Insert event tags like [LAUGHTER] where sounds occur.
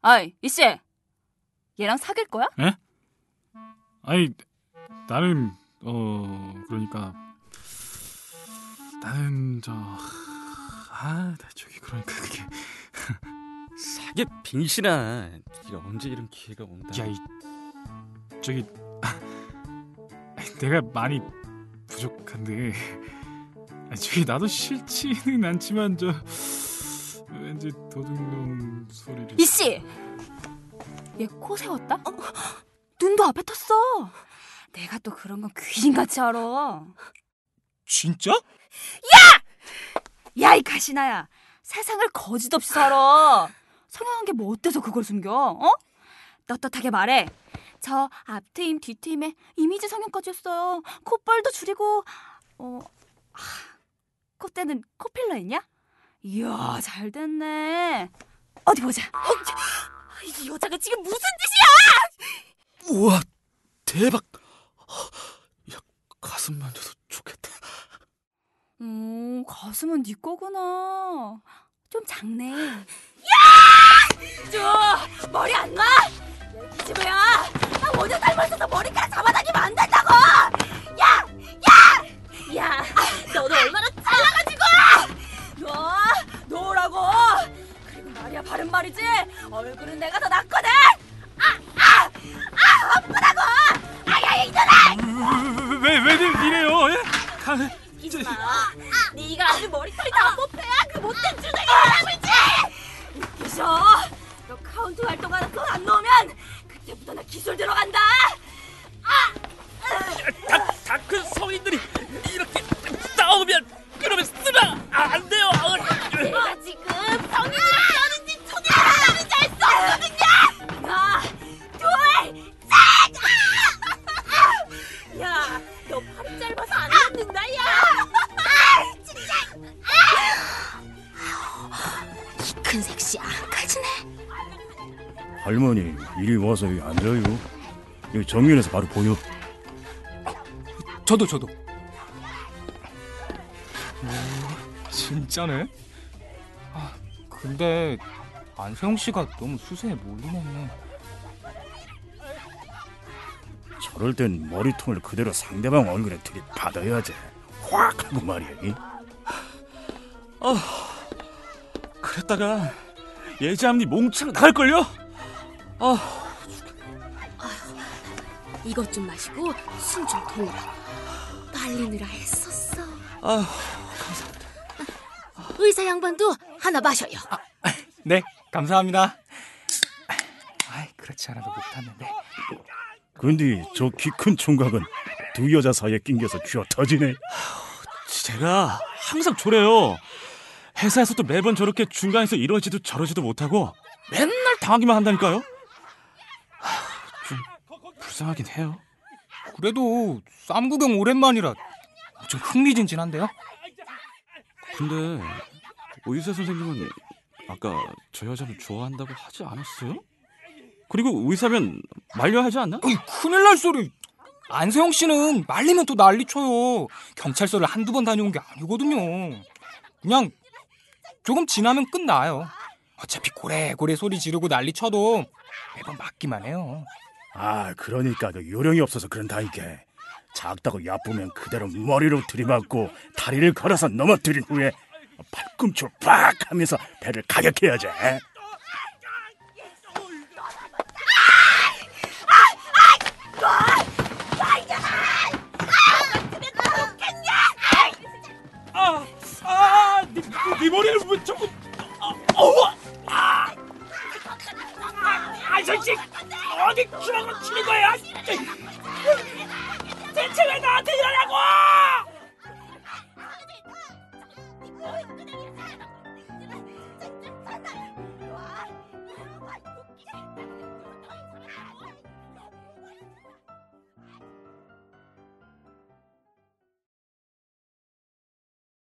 아이, 이씨! 얘랑 사귈 거야? 에? 아니, 나는, 어, 그러니까, 나는, 저, 아, 저기, 그러니까 그게. [LAUGHS] 사게 빙신아. 네가 언제 이런 기회가 온다. 야, 이, 저기, 내가 많이 부족한데, 저기, 나도 싫지는 않지만, 저, 왠지 도둑놈 소리를. 이씨! 얘 코 세웠다? 어, 눈도 앞에 텄어. 내가 또 그런 건 귀신같이 알아. 진짜? 야, 이 가시나야. 세상을 거짓 없이 살아. 성형한 게 뭐 어때서 그걸 숨겨? 어? 떳떳하게 말해. 저 앞트임 뒤트임에 이미지 성형까지 했어요. 콧볼도 줄이고 어 아, 콧대는 코필러 했냐? 이야 잘 됐네. 어디 보자. 어, 이 여자가 지금 무슨 짓이야? 우와, 대박. 야, 가슴 만져도 좋겠다. 음 가슴은 네 거구나. 좀 작네. 야! 저 머리 안 나? 기집애야! 나 원효 닮았어서 머리카락 잡아다 말이야 바른 말이지? 얼굴은 내가 더 낫거든! 아! 아! 아! 아프다고! 아야 이놈아! 왜, 왜, 왜 이래요? 예? 가, 이지 마 네가 아주 머리털이 다 뽑혀야 그 못된 주둥이 사람이지! 웃기셔! 너 카운트 활동하는 돈안 넣으면 그때부터 나 기술 들어간다! 다, 다큰 성인들이 이렇게 큰 섹시 악하지네. 할머니 이리 와서 여기 앉아요. 여기 정면에서 바로 보여. 저도 저도. 진짜네? 아, 근데 안세영 씨가 너무 수세에 몰리네. 저럴 땐 머리통을 그대로 상대방 얼굴에 들이받아야지. 확 하고 말이야. 이. 그랬다가 예지암니 몽창 나갈걸요? 아, 이것 좀 마시고 숨 좀 돌려봐. 빨리느라 했었어. 아, 의사 양반도 하나 마셔요. 네, 감사합니다. 아이, 그렇지 않아도 못하는데. 근데 저 키 큰 총각은 두 여자 사이에 낑겨서 쥐어 터지네. 제가 항상 저래요. 회사에서도 매번 저렇게 중간에서 이러지도 저러지도 못하고 맨날 당하기만 한다니까요. 하, 좀 불쌍하긴 해요. 그래도 쌈 구경 오랜만이라 좀 흥미진진한데요? 근데 의사 선생님은 아까 저 여자를 좋아한다고 하지 않았어요? 그리고 의사면 말려야 하지 않나? 어이, 큰일 날 소리. 안세영 씨는 말리면 또 난리 쳐요. 경찰서를 한두 번 다녀온 게 아니거든요. 그냥 조금 지나면 끝나요. 어차피 고래고래 소리 지르고 난리 쳐도 매번 맞기만 해요. 아 그러니까 그 요령이 없어서 그런다니까. 작다고 야쁘면 그대로 머리로 들이받고 다리를 걸어서 넘어뜨린 후에 팔꿈치로 팍 하면서 배를 가격해야지. 자식 어디 주먹으로 치는 거야? 대체 왜 나한테 이러냐고!